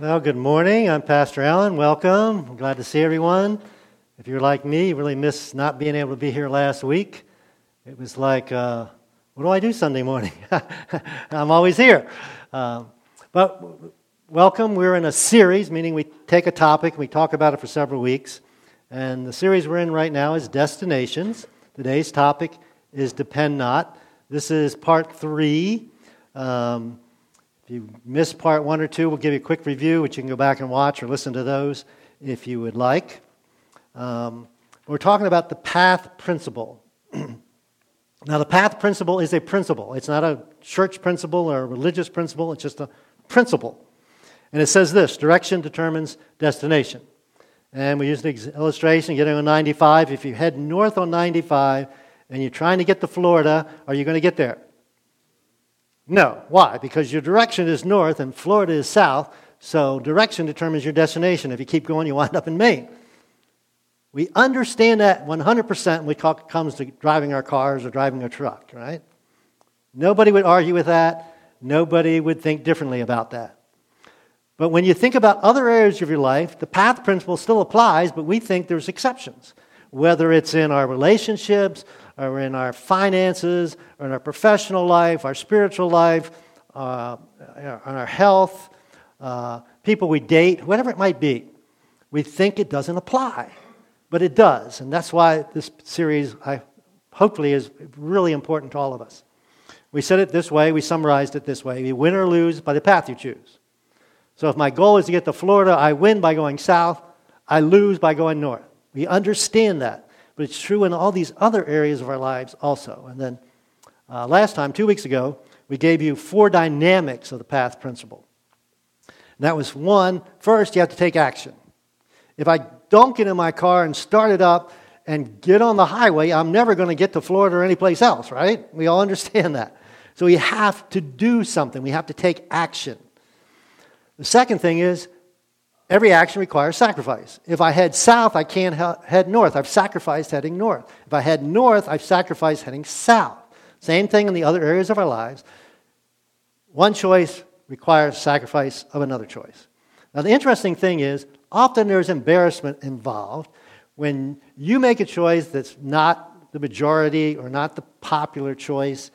Well, good morning. I'm Pastor Allen. Welcome. I'm glad to see everyone. If you're like me, you really miss not being able to be here last week. It was like, uh, what do I do Sunday morning? I'm always here. Uh, but welcome. We're in a series, meaning we take a topic, and we talk about it for several weeks. And the series we're in right now is Destinations. Today's topic is Depend Not. This is part three. Um, if you missed part one or two, we'll give you a quick review, which you can go back and watch or listen to those if you would like. Um, we're talking about the path principle. now, the path principle is a principle. It's not a church principle or a religious principle, it's just a principle. And it says this direction determines destination. And we use an illustration getting on 95. If you head north on 95 and you're trying to get to Florida, are you going to get there? No. Why? Because your direction is north and Florida is south, so direction determines your destination. If you keep going, you wind up in Maine. We understand that 100% when it comes to driving our cars or driving a truck, right? Nobody would argue with that. Nobody would think differently about that. But when you think about other areas of your life, the path principle still applies, but we think there's exceptions. Whether it's in our relationships, or in our finances, or in our professional life, our spiritual life, uh, on our health, uh, people we date, whatever it might be. We think it doesn't apply, but it does. And that's why this series, I, hopefully, is really important to all of us. We said it this way, we summarized it this way you win or lose by the path you choose. So if my goal is to get to Florida, I win by going south, I lose by going north. We understand that. But it's true in all these other areas of our lives also. And then uh, last time, two weeks ago, we gave you four dynamics of the path principle. And that was one, first, you have to take action. If I don't get in my car and start it up and get on the highway, I'm never going to get to Florida or anyplace else, right? We all understand that. So we have to do something, we have to take action. The second thing is Every action requires sacrifice. If I head south, I can't head north. I've sacrificed heading north. If I head north, I've sacrificed heading south. Same thing in the other areas of our lives. One choice requires sacrifice of another choice. Now, the interesting thing is, often there's embarrassment involved when you make a choice that's not the majority or not the popular choice.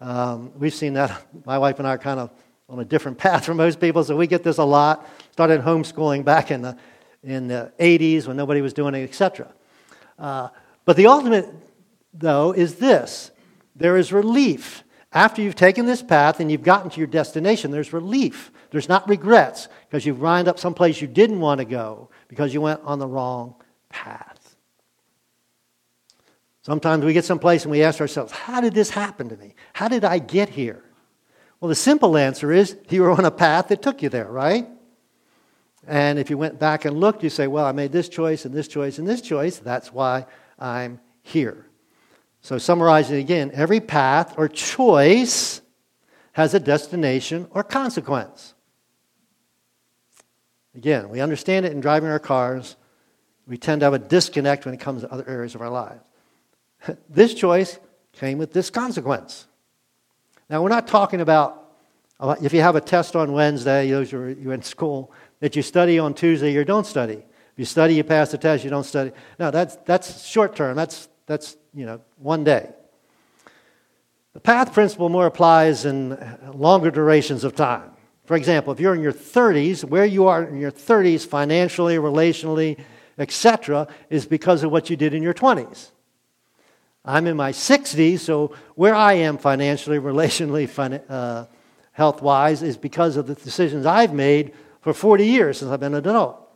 Um, we've seen that. My wife and I are kind of on a different path from most people, so we get this a lot. Started homeschooling back in the, in the 80s when nobody was doing it, etc. Uh, but the ultimate, though, is this there is relief. After you've taken this path and you've gotten to your destination, there's relief. There's not regrets because you've lined up someplace you didn't want to go because you went on the wrong path. Sometimes we get someplace and we ask ourselves, How did this happen to me? How did I get here? Well, the simple answer is you were on a path that took you there, right? And if you went back and looked, you say, well, I made this choice and this choice and this choice. That's why I'm here. So, summarizing again, every path or choice has a destination or consequence. Again, we understand it in driving our cars. We tend to have a disconnect when it comes to other areas of our lives. this choice came with this consequence. Now, we're not talking about if you have a test on Wednesday, those are you in school, that you study on Tuesday, or don't study. If you study, you pass the test, you don't study. No, that's, that's short term. That's, that's, you know, one day. The path principle more applies in longer durations of time. For example, if you're in your 30s, where you are in your 30s financially, relationally, etc., is because of what you did in your 20s. I'm in my 60s, so where I am financially, relationally, uh, health wise is because of the decisions I've made for 40 years since I've been an adult.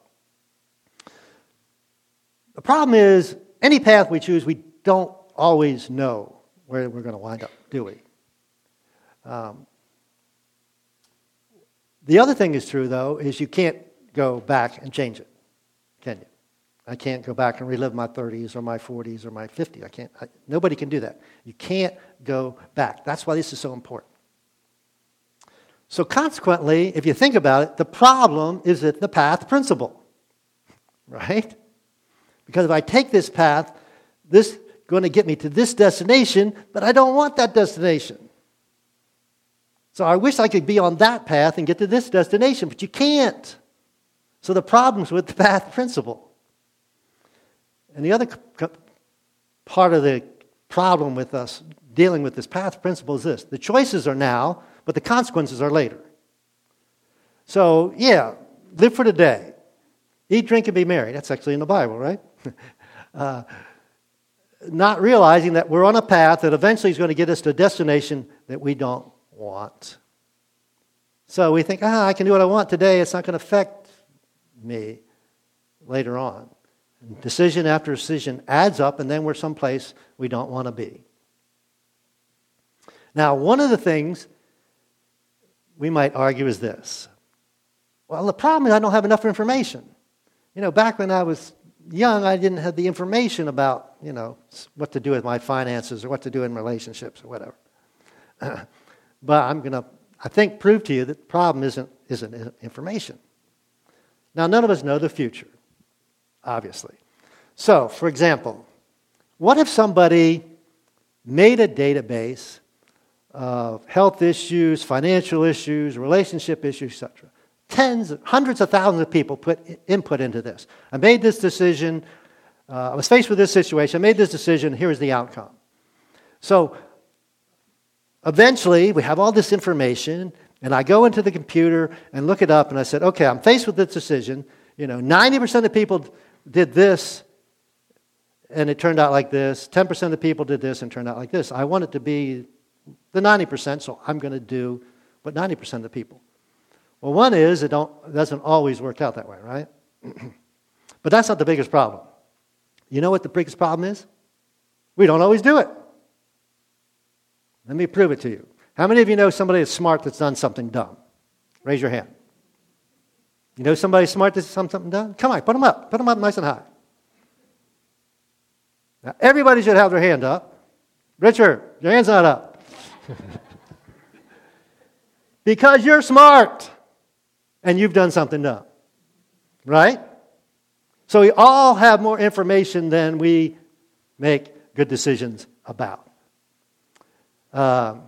The problem is, any path we choose, we don't always know where we're going to wind up, do we? Um, the other thing is true, though, is you can't go back and change it, can you? I can't go back and relive my 30s or my 40s or my 50s. I can't. I, nobody can do that. You can't go back. That's why this is so important. So, consequently, if you think about it, the problem is at the path principle, right? Because if I take this path, this is going to get me to this destination, but I don't want that destination. So I wish I could be on that path and get to this destination, but you can't. So the problem's with the path principle. And the other part of the problem with us dealing with this path principle is this the choices are now, but the consequences are later. So, yeah, live for today. Eat, drink, and be merry. That's actually in the Bible, right? uh, not realizing that we're on a path that eventually is going to get us to a destination that we don't want. So we think, ah, I can do what I want today. It's not going to affect me later on. Decision after decision adds up, and then we're someplace we don't want to be. Now, one of the things we might argue is this well, the problem is I don't have enough information. You know, back when I was young, I didn't have the information about, you know, what to do with my finances or what to do in relationships or whatever. but I'm going to, I think, prove to you that the problem isn't, isn't information. Now, none of us know the future, obviously. So, for example, what if somebody made a database of health issues, financial issues, relationship issues, etc.? tens, hundreds of thousands of people put input into this. I made this decision. Uh, I was faced with this situation. I made this decision. Here is the outcome. So eventually, we have all this information, and I go into the computer and look it up, and I said, okay, I'm faced with this decision. You know, 90% of people did this, and it turned out like this. 10% of the people did this, and turned out like this. I want it to be the 90%, so I'm going to do what 90% of the people well, one is it, don't, doesn't always work out that way, right? but that's not the biggest problem. You know what the biggest problem is? We don't always do it. Let me prove it to you. How many of you know somebody that's smart that's done something dumb? Raise your hand. You know somebody smart that's done something dumb? Come on, put them up. Put them up nice and high. Now, everybody should have their hand up. Richard, your hand's not up. because you're smart and you've done something dumb. Right? So we all have more information than we make good decisions about. Um,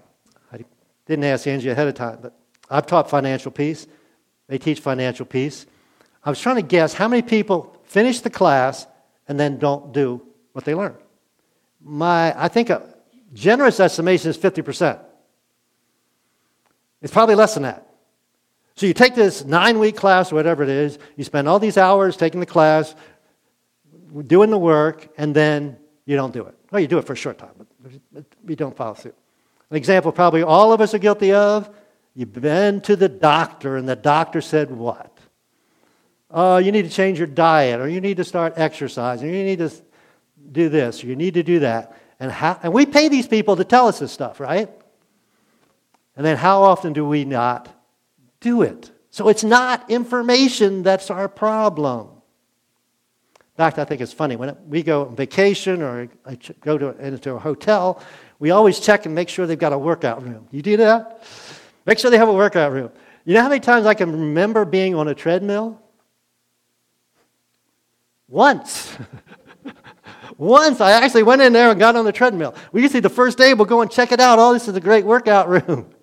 I didn't ask Angie ahead of time, but I've taught financial peace. They teach financial peace. I was trying to guess how many people finish the class and then don't do what they learned. My, I think a generous estimation is 50%. It's probably less than that. So you take this nine week class, or whatever it is, you spend all these hours taking the class, doing the work, and then you don't do it. Well, you do it for a short time, but you don't follow through. An example probably all of us are guilty of you've been to the doctor, and the doctor said what? Oh, you need to change your diet, or you need to start exercising, or you need to do this, or you need to do that. And, how, and we pay these people to tell us this stuff, right? And then how often do we not do it. So it's not information that's our problem. In fact, I think it's funny. When we go on vacation or I go to, into a hotel, we always check and make sure they've got a workout room. You do that? Make sure they have a workout room. You know how many times I can remember being on a treadmill? Once. Once I actually went in there and got on the treadmill. We usually the first day we'll go and check it out. Oh, this is a great workout room.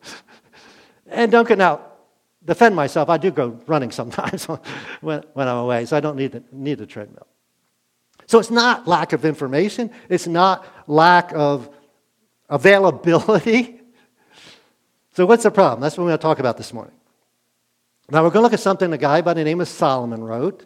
and Duncan out defend myself, I do go running sometimes when, when I'm away, so I don't need, the, need a treadmill. So it's not lack of information, it's not lack of availability. So, what's the problem? That's what we're going to talk about this morning. Now, we're going to look at something a guy by the name of Solomon wrote.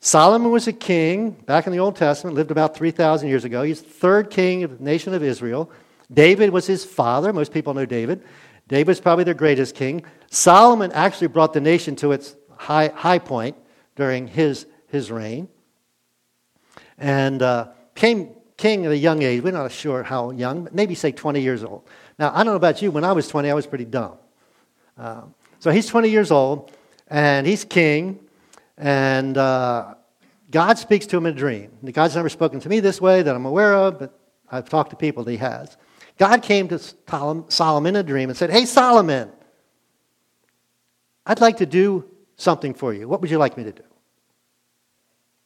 Solomon was a king back in the Old Testament, lived about 3,000 years ago. He's the third king of the nation of Israel. David was his father. Most people know David. David's probably their greatest king. Solomon actually brought the nation to its high, high point during his, his reign. And uh, came king at a young age. We're not sure how young, but maybe say 20 years old. Now, I don't know about you. When I was 20, I was pretty dumb. Uh, so he's 20 years old, and he's king, and uh, God speaks to him in a dream. God's never spoken to me this way that I'm aware of, but I've talked to people that he has. God came to Solomon in a dream and said, Hey, Solomon, I'd like to do something for you. What would you like me to do?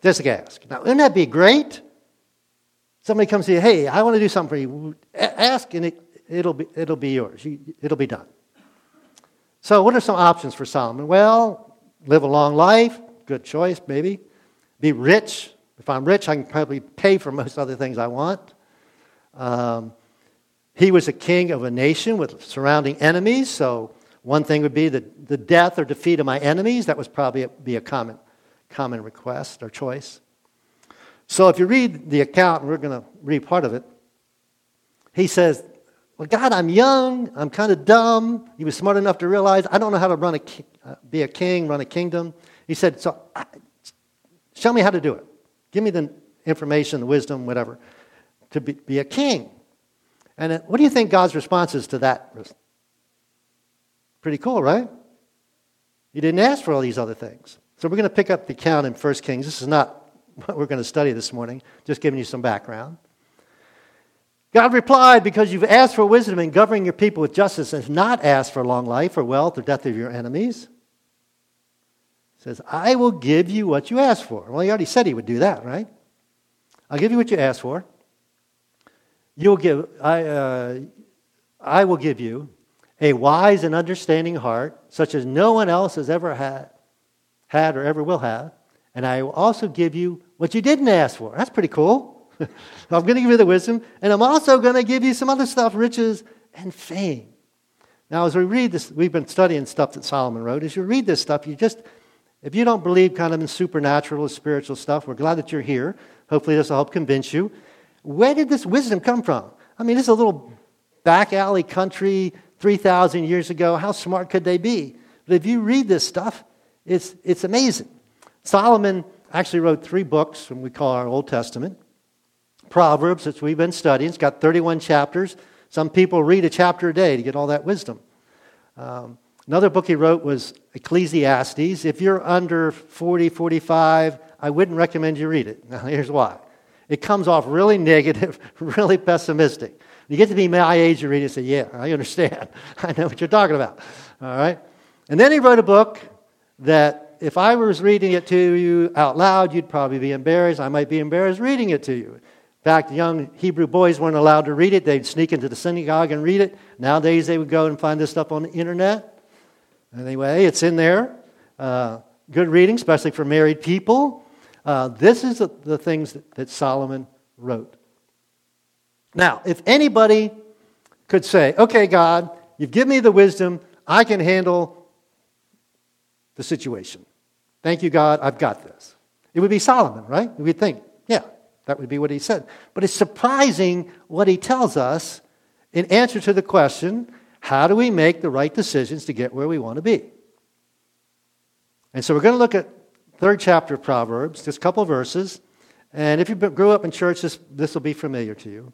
Just ask. Now, wouldn't that be great? Somebody comes to you, hey, I want to do something for you. Ask, and it, will be, it'll be yours. You, it'll be done. So, what are some options for Solomon? Well, live a long life, good choice, maybe. Be rich. If I'm rich, I can probably pay for most other things I want. Um, he was a king of a nation with surrounding enemies, so one thing would be the, the death or defeat of my enemies. That would probably be a common, common request or choice. So if you read the account, and we're going to read part of it, he says, Well, God, I'm young, I'm kind of dumb. He was smart enough to realize I don't know how to run a, uh, be a king, run a kingdom. He said, So show me how to do it. Give me the information, the wisdom, whatever, to be, be a king. And uh, what do you think God's response is to that? Pretty cool, right? He didn't ask for all these other things. So we're going to pick up the account in 1 Kings. This is not what we're going to study this morning, just giving you some background. God replied, Because you've asked for wisdom in governing your people with justice and have not asked for long life or wealth or death of your enemies. Says, I will give you what you asked for. Well, he already said he would do that, right? I'll give you what you asked for. You'll give, I, uh, I will give you a wise and understanding heart, such as no one else has ever had, had or ever will have. And I will also give you what you didn't ask for. That's pretty cool. I'm going to give you the wisdom, and I'm also going to give you some other stuff, riches and fame. Now, as we read this, we've been studying stuff that Solomon wrote. As you read this stuff, you just, if you don't believe kind of in supernatural or spiritual stuff, we're glad that you're here. Hopefully, this will help convince you. Where did this wisdom come from? I mean, this is a little back alley country 3,000 years ago. How smart could they be? But if you read this stuff, it's, it's amazing. Solomon actually wrote three books, and we call our Old Testament. Proverbs, which we've been studying, it's got 31 chapters. Some people read a chapter a day to get all that wisdom. Um, another book he wrote was Ecclesiastes. If you're under 40, 45, I wouldn't recommend you read it. Now, here's why it comes off really negative, really pessimistic. You get to be my age, you read it and say, Yeah, I understand. I know what you're talking about. All right? And then he wrote a book that if I was reading it to you out loud, you'd probably be embarrassed. I might be embarrassed reading it to you. In fact, young Hebrew boys weren't allowed to read it. They'd sneak into the synagogue and read it. Nowadays, they would go and find this stuff on the internet. Anyway, it's in there. Uh, good reading, especially for married people. Uh, this is the, the things that, that Solomon wrote. Now, if anybody could say, okay, God, you've given me the wisdom, I can handle the situation. Thank you, God, I've got this. It would be Solomon, right? We'd think, yeah, that would be what he said. But it's surprising what he tells us in answer to the question how do we make the right decisions to get where we want to be? And so we're going to look at third chapter of Proverbs, just a couple verses. And if you grew up in church, this, this will be familiar to you.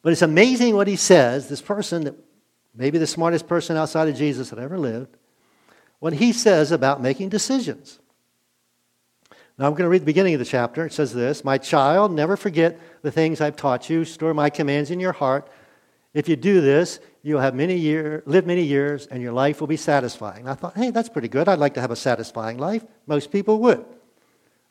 But it's amazing what he says, this person that maybe the smartest person outside of Jesus that ever lived, what he says about making decisions. Now I'm going to read the beginning of the chapter. It says this My child, never forget the things I've taught you, store my commands in your heart. If you do this, you'll have many year, live many years, and your life will be satisfying. And I thought, hey, that's pretty good. I'd like to have a satisfying life. Most people would.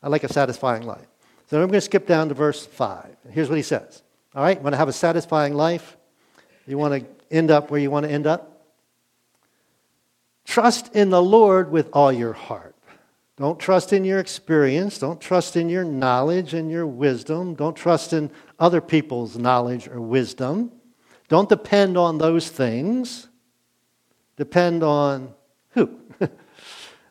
I like a satisfying life. So I'm going to skip down to verse 5. Here's what he says. All right, want to have a satisfying life? You want to end up where you want to end up? Trust in the Lord with all your heart. Don't trust in your experience. Don't trust in your knowledge and your wisdom. Don't trust in other people's knowledge or wisdom. Don't depend on those things. Depend on who?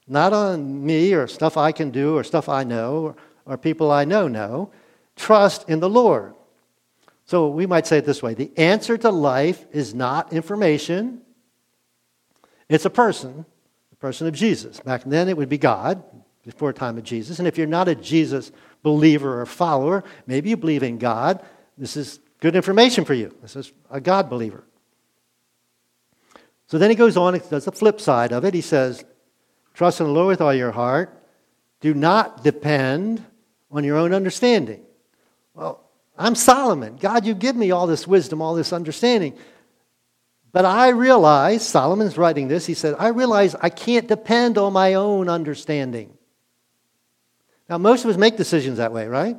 Not on me or stuff I can do or stuff I know or, or people I know know. Trust in the Lord. So we might say it this way the answer to life is not information, it's a person, the person of Jesus. Back then it would be God, before time of Jesus. And if you're not a Jesus believer or follower, maybe you believe in God, this is good information for you. This is a God believer. So then he goes on and does the flip side of it. He says, Trust in the Lord with all your heart. Do not depend on your own understanding. Well, I'm Solomon. God, you give me all this wisdom, all this understanding. But I realize, Solomon's writing this, he said, I realize I can't depend on my own understanding. Now, most of us make decisions that way, right?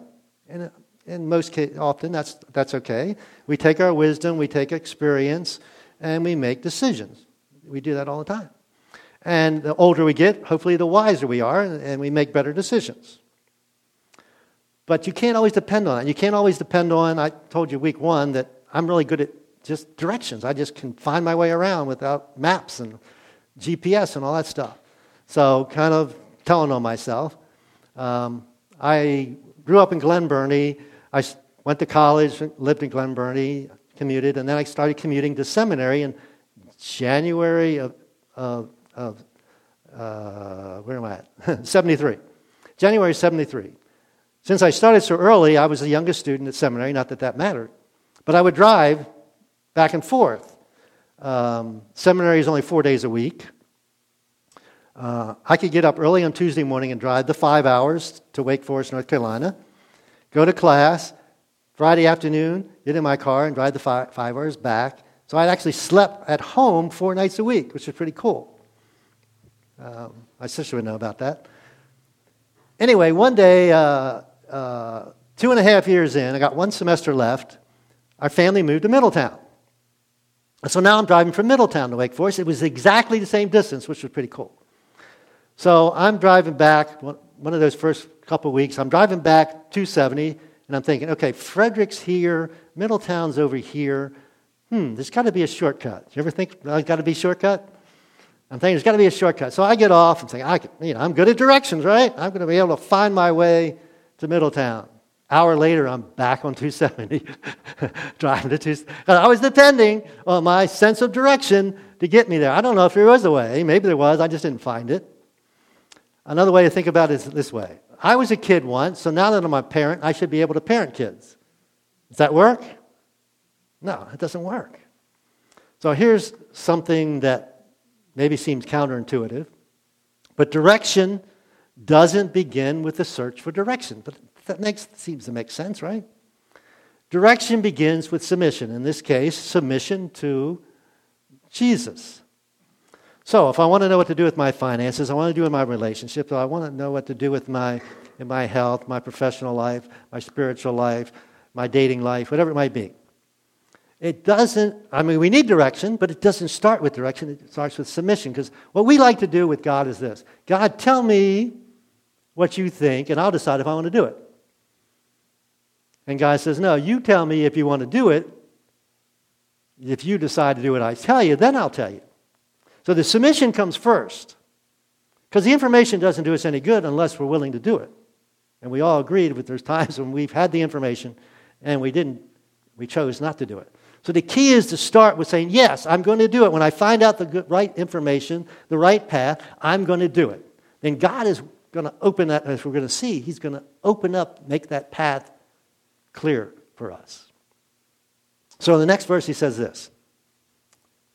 And in most often that's, that's okay. We take our wisdom, we take experience, and we make decisions. we do that all the time. And the older we get, hopefully the wiser we are, and we make better decisions. But you can't always depend on it. You can't always depend on, I told you week one that I'm really good at just directions. I just can find my way around without maps and GPS and all that stuff. So, kind of telling on myself. Um, I grew up in Glen Burnie. I went to college, lived in Glen Burnie, commuted, and then I started commuting to seminary in January of, of, of uh, where am I at? 73. January 73. Since I started so early, I was the youngest student at seminary, not that that mattered. But I would drive back and forth. Um, seminary is only four days a week. Uh, I could get up early on Tuesday morning and drive the five hours to Wake Forest, North Carolina, go to class. Friday afternoon, get in my car and drive the five, five hours back. So I actually slept at home four nights a week, which was pretty cool. Um, my sister would know about that. Anyway, one day, uh, uh, two and a half years in, I got one semester left. Our family moved to Middletown. So now I'm driving from Middletown to Wake Forest. It was exactly the same distance, which was pretty cool. So I'm driving back, one of those first couple weeks, I'm driving back 270, and I'm thinking, okay, Frederick's here, Middletown's over here. Hmm, there's got to be a shortcut. You ever think there's got to be a shortcut? I'm thinking there's got to be a shortcut. So I get off and think, I can, you know, I'm good at directions, right? I'm going to be able to find my way to Middletown. Hour later, I'm back on 270, driving to 270. I was depending on my sense of direction to get me there. I don't know if there was a way. Maybe there was. I just didn't find it. Another way to think about it is this way I was a kid once, so now that I'm a parent, I should be able to parent kids. Does that work? No, it doesn't work. So here's something that maybe seems counterintuitive, but direction doesn't begin with the search for direction. But that makes, seems to make sense, right? Direction begins with submission. In this case, submission to Jesus. So, if I want to know what to do with my finances, I want to do with my relationships, I want to know what to do with my, in my health, my professional life, my spiritual life, my dating life, whatever it might be. It doesn't, I mean, we need direction, but it doesn't start with direction. It starts with submission. Because what we like to do with God is this God, tell me what you think, and I'll decide if I want to do it. And God says, No, you tell me if you want to do it. If you decide to do what I tell you, then I'll tell you. So the submission comes first. Because the information doesn't do us any good unless we're willing to do it. And we all agreed that there's times when we've had the information and we didn't, we chose not to do it. So the key is to start with saying, Yes, I'm going to do it. When I find out the good, right information, the right path, I'm going to do it. Then God is going to open that, as we're going to see, he's going to open up, make that path clear for us. So in the next verse, he says this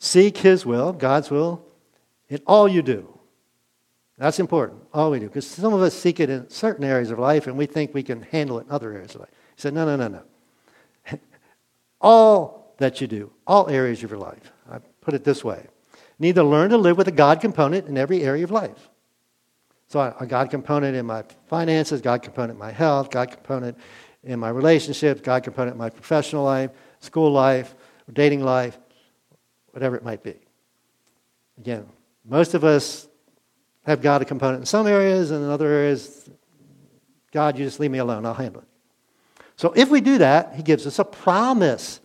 Seek his will, God's will, in all you do. That's important, all we do. Because some of us seek it in certain areas of life and we think we can handle it in other areas of life. He said, No, no, no, no. all that you do, all areas of your life. I put it this way. Need to learn to live with a God component in every area of life. So a God component in my finances, God component in my health, God component in my relationships, God component in my professional life, school life, dating life, whatever it might be. Again, most of us have God a component in some areas, and in other areas, God, you just leave me alone, I'll handle it. So if we do that, He gives us a promise.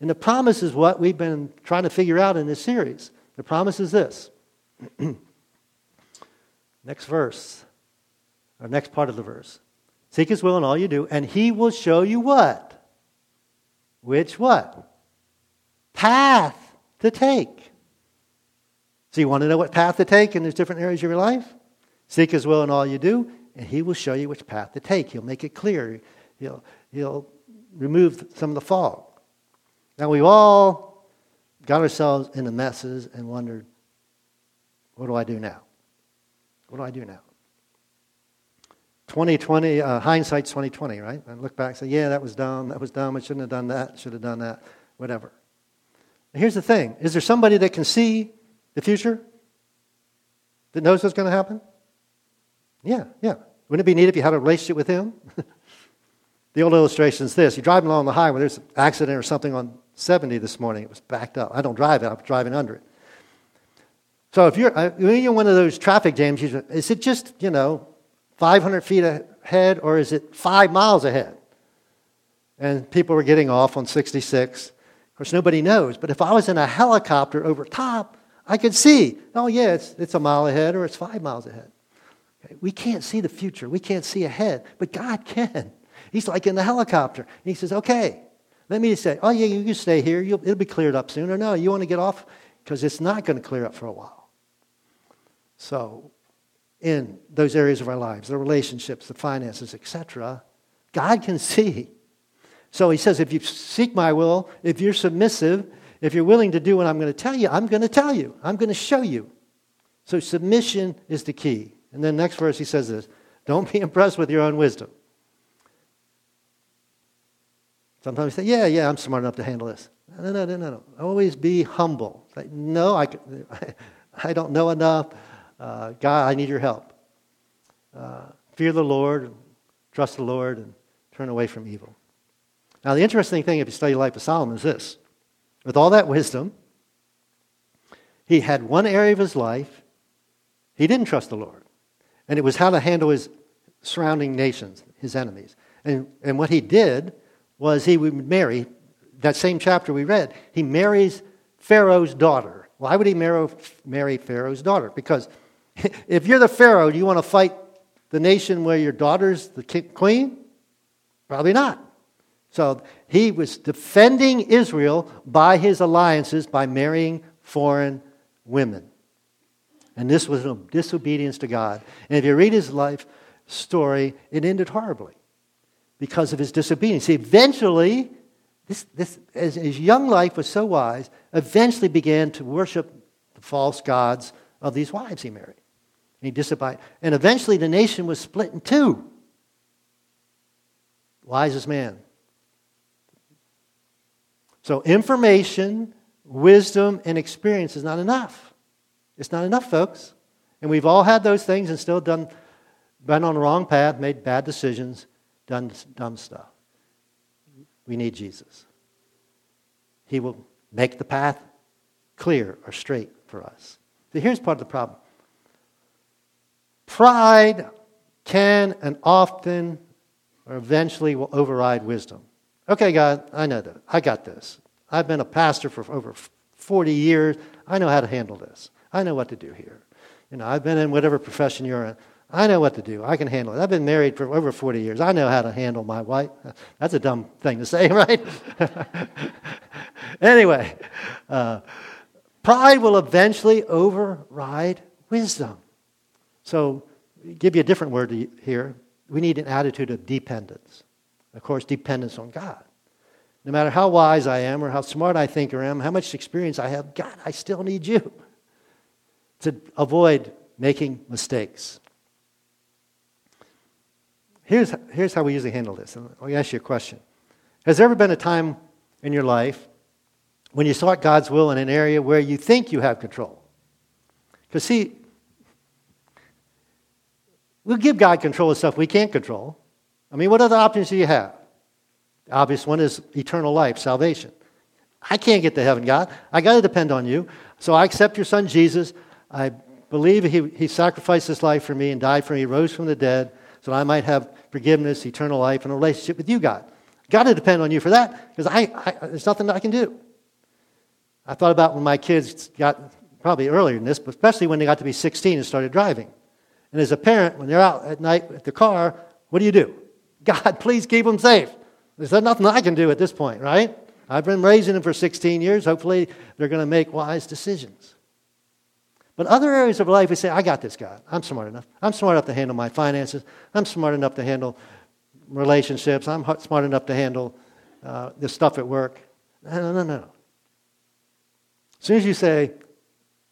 And the promise is what we've been trying to figure out in this series. The promise is this Next verse, or next part of the verse. Seek his will in all you do, and he will show you what? Which what? Path to take. So you want to know what path to take in these different areas of your life? Seek his will in all you do, and he will show you which path to take. He'll make it clear. He'll, he'll remove some of the fog. Now we've all got ourselves in the messes and wondered, what do I do now? What do I do now? 2020, uh, hindsight's 2020, right? I look back and say, yeah, that was dumb, that was dumb, I shouldn't have done that, should have done that, whatever. And here's the thing is there somebody that can see the future? That knows what's going to happen? Yeah, yeah. Wouldn't it be neat if you had a relationship with him? the old illustration is this you're driving along the highway, there's an accident or something on 70 this morning, it was backed up. I don't drive it, I'm driving under it. So if you're, uh, you're in one of those traffic jams, is it just, you know, 500 feet ahead or is it five miles ahead? And people were getting off on 66. Of course, nobody knows. But if I was in a helicopter over top, I could see, oh, yeah, it's, it's a mile ahead or it's five miles ahead. Okay? We can't see the future. We can't see ahead, but God can. He's like in the helicopter. And he says, okay, let me say, oh, yeah, you can stay here. You'll, it'll be cleared up soon. Or no, you want to get off? Because it's not going to clear up for a while. So, in those areas of our lives, the relationships, the finances, etc., God can see. So he says, if you seek my will, if you're submissive, if you're willing to do what I'm going to tell you, I'm going to tell you. I'm going to show you. So submission is the key. And then next verse he says this Don't be impressed with your own wisdom. Sometimes we say, Yeah, yeah, I'm smart enough to handle this. No, no, no, no, no. Always be humble. Like, no, I, I don't know enough. Uh, God, I need your help. Uh, fear the Lord, trust the Lord, and turn away from evil. Now, the interesting thing, if you study the life of Solomon, is this. With all that wisdom, he had one area of his life he didn't trust the Lord. And it was how to handle his surrounding nations, his enemies. And, and what he did was he would marry, that same chapter we read, he marries Pharaoh's daughter. Why would he marry, marry Pharaoh's daughter? Because if you're the Pharaoh, do you want to fight the nation where your daughter's the queen? Probably not. So he was defending Israel by his alliances by marrying foreign women. And this was a disobedience to God. And if you read his life story, it ended horribly because of his disobedience. He eventually, this, this, as his young life was so wise, eventually began to worship the false gods of these wives he married. And he disobeyed. And eventually the nation was split in two. Wisest man. So information, wisdom, and experience is not enough. It's not enough, folks. And we've all had those things and still done, been on the wrong path, made bad decisions, done dumb stuff. We need Jesus. He will make the path clear or straight for us. So here's part of the problem pride can and often or eventually will override wisdom. Okay, God, I know that. I got this. I've been a pastor for over 40 years. I know how to handle this. I know what to do here. You know, I've been in whatever profession you're in. I know what to do. I can handle it. I've been married for over 40 years. I know how to handle my wife. That's a dumb thing to say, right? anyway, uh, pride will eventually override wisdom. So, give you a different word here. We need an attitude of dependence. Of course, dependence on God. No matter how wise I am or how smart I think I am, how much experience I have, God, I still need you to avoid making mistakes. Here's, here's how we usually handle this. I'll ask you a question. Has there ever been a time in your life when you sought God's will in an area where you think you have control? Because, see, we'll give God control of stuff we can't control. I mean, what other options do you have? The obvious one is eternal life, salvation. I can't get to heaven, God. I got to depend on you. So I accept your son Jesus. I believe he, he sacrificed his life for me and died for me, rose from the dead, so that I might have forgiveness, eternal life, and a relationship with you, God. Got to depend on you for that because I, I, there's nothing I can do. I thought about when my kids got, probably earlier than this, but especially when they got to be 16 and started driving. And as a parent, when they're out at night with the car, what do you do? God, please keep them safe. There's nothing I can do at this point, right? I've been raising them for 16 years. Hopefully, they're going to make wise decisions. But other areas of life, we say, I got this, God. I'm smart enough. I'm smart enough to handle my finances. I'm smart enough to handle relationships. I'm smart enough to handle uh, the stuff at work. No, no, no, no. As soon as you say,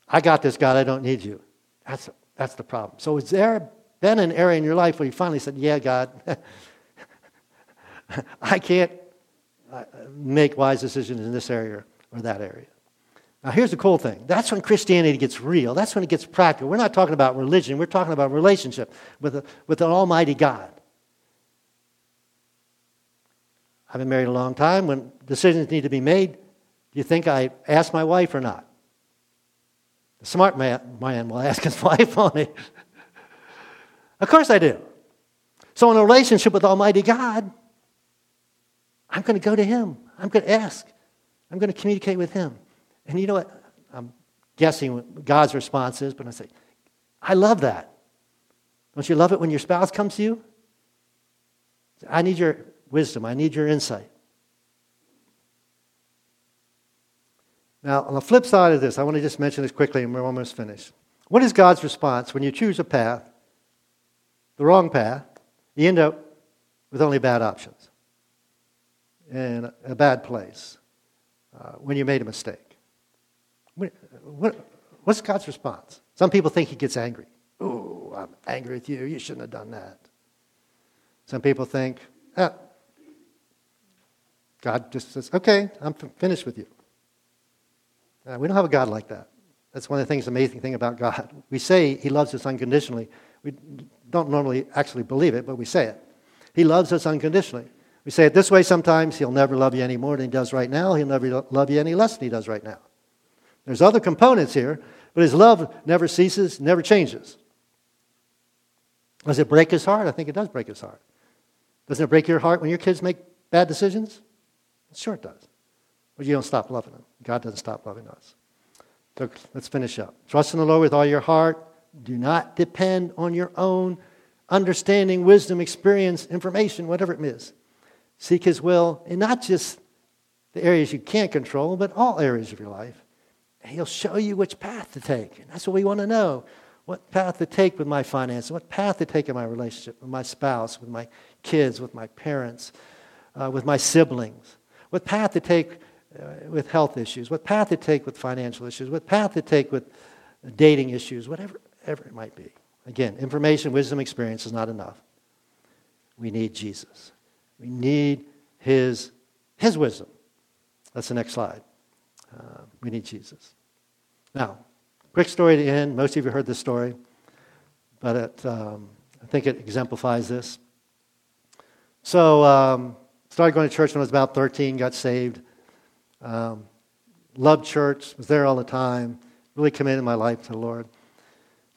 I got this, God, I don't need you, that's, that's the problem. So, has there been an area in your life where you finally said, Yeah, God, I can't uh, make wise decisions in this area or that area? Now, here's the cool thing. That's when Christianity gets real. That's when it gets practical. We're not talking about religion. We're talking about relationship with, a, with an almighty God. I've been married a long time. When decisions need to be made, do you think I ask my wife or not? The smart man, man will ask his wife, won't he? of course I do. So, in a relationship with Almighty God, I'm going to go to Him. I'm going to ask. I'm going to communicate with Him. And you know what? I'm guessing what God's response is, but I say, I love that. Don't you love it when your spouse comes to you? I need your wisdom. I need your insight. Now, on the flip side of this, I want to just mention this quickly and we're almost finished. What is God's response when you choose a path, the wrong path, you end up with only bad options and a bad place uh, when you made a mistake? What, what, what's God's response? Some people think He gets angry. Oh, I'm angry with you. You shouldn't have done that. Some people think, ah, God just says, okay, I'm finished with you. Uh, we don't have a God like that. That's one of the things, amazing thing about God. We say He loves us unconditionally. We don't normally actually believe it, but we say it. He loves us unconditionally. We say it this way sometimes He'll never love you any more than He does right now. He'll never love you any less than He does right now. There's other components here, but His love never ceases, never changes. Does it break His heart? I think it does break His heart. Doesn't it break your heart when your kids make bad decisions? Sure, it does. But you don't stop loving them. God doesn't stop loving us. So let's finish up. Trust in the Lord with all your heart. Do not depend on your own understanding, wisdom, experience, information, whatever it is. Seek His will in not just the areas you can't control, but all areas of your life. He'll show you which path to take. And that's what we want to know. What path to take with my finances? What path to take in my relationship with my spouse, with my kids, with my parents, uh, with my siblings? What path to take uh, with health issues, what path to take with financial issues, what path to take with dating issues, whatever, whatever it might be. Again, information, wisdom, experience is not enough. We need Jesus. We need his, his wisdom. That's the next slide. Uh, we need Jesus. Now, quick story to end. Most of you heard this story, but it, um, I think it exemplifies this. So, um, started going to church when I was about 13, got saved. Um, loved church, was there all the time, really committed my life to the Lord.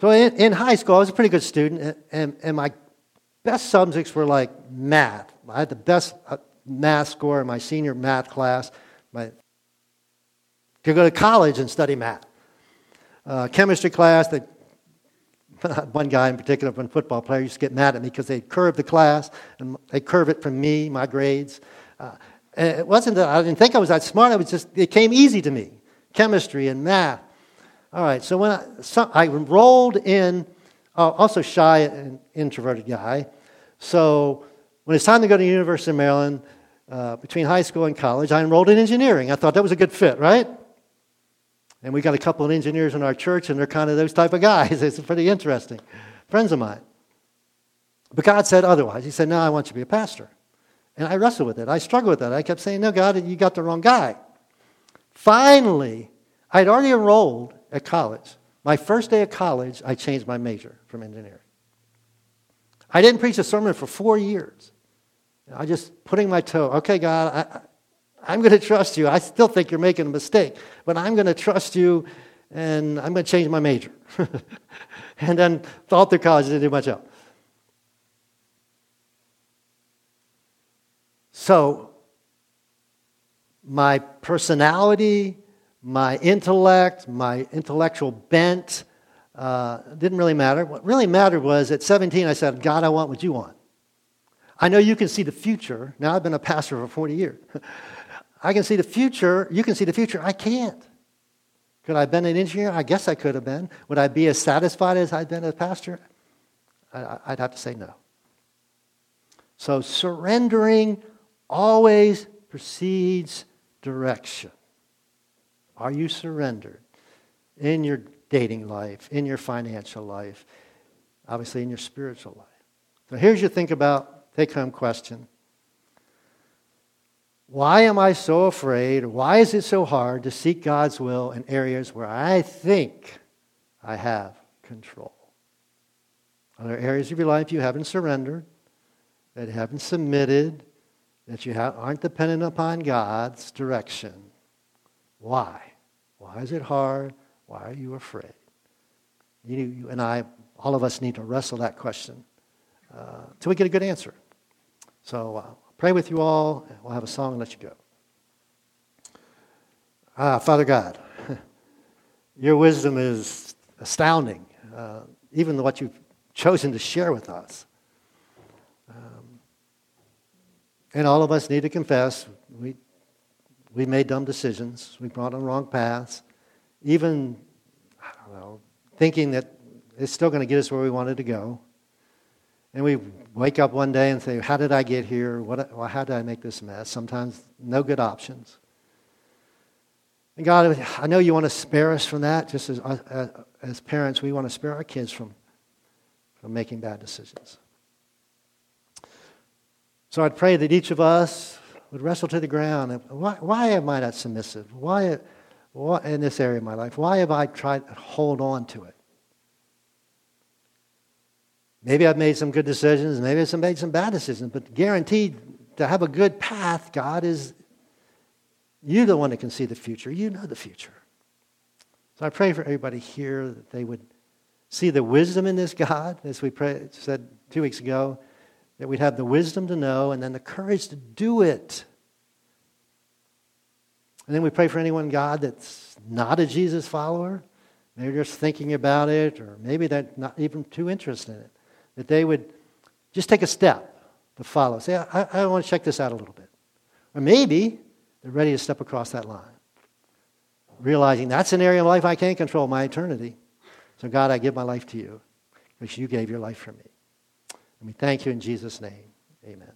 So in, in high school, I was a pretty good student, and, and, and, my best subjects were like math. I had the best uh, math score in my senior math class. My, could go to college and study math. Uh, chemistry class, that one guy in particular, one football player, used to get mad at me because they curved the class and they curve it from me, my grades. Uh, it wasn't that I didn't think I was that smart. It was just, it came easy to me chemistry and math. All right, so when I, so I enrolled in, uh, also shy and introverted guy. So when it's time to go to the University of Maryland, uh, between high school and college, I enrolled in engineering. I thought that was a good fit, right? And we got a couple of engineers in our church, and they're kind of those type of guys. it's pretty interesting. Friends of mine. But God said otherwise. He said, No, I want you to be a pastor. And I wrestled with it. I struggled with that. I kept saying, No, God, you got the wrong guy. Finally, I'd already enrolled at college. My first day of college, I changed my major from engineering. I didn't preach a sermon for four years. I just putting my toe. Okay, God, I, am going to trust you. I still think you're making a mistake, but I'm going to trust you, and I'm going to change my major. and then all through college, didn't do much else. So, my personality, my intellect, my intellectual bent uh, didn't really matter. What really mattered was at 17, I said, God, I want what you want. I know you can see the future. Now, I've been a pastor for 40 years. I can see the future. You can see the future. I can't. Could I have been an engineer? I guess I could have been. Would I be as satisfied as I'd been as a pastor? I'd have to say no. So surrendering always precedes direction. Are you surrendered in your dating life, in your financial life, obviously in your spiritual life? So here's your think about take home question. Why am I so afraid, why is it so hard to seek God's will in areas where I think I have control? Are there areas of your life you haven't surrendered, that haven't submitted, that you aren't dependent upon God's direction. Why? Why is it hard? Why are you afraid? You, you and I, all of us need to wrestle that question uh, until we get a good answer. So uh, pray with you all. We'll have a song and let you go. Ah, Father God, your wisdom is astounding, uh, even what you've chosen to share with us. Um, and all of us need to confess we, we made dumb decisions. We brought on wrong paths. Even, I don't know, thinking that it's still going to get us where we wanted to go. And we wake up one day and say, How did I get here? What, well, how did I make this mess? Sometimes no good options. And God, I know you want to spare us from that. Just as, uh, as parents, we want to spare our kids from, from making bad decisions. So I'd pray that each of us would wrestle to the ground. Why, why am I not submissive? Why, why, in this area of my life? Why have I tried to hold on to it? Maybe I've made some good decisions, maybe I've made some bad decisions, but guaranteed to have a good path, God is you the one that can see the future. You know the future. So I pray for everybody here that they would see the wisdom in this God, as we pray, said two weeks ago, that we'd have the wisdom to know and then the courage to do it. And then we pray for anyone, God, that's not a Jesus follower. Maybe they're just thinking about it, or maybe they're not even too interested in it. That they would just take a step to follow. Say, I, I want to check this out a little bit. Or maybe they're ready to step across that line, realizing that's an area of life I can't control my eternity. So, God, I give my life to you because you gave your life for me. And we thank you in Jesus' name. Amen.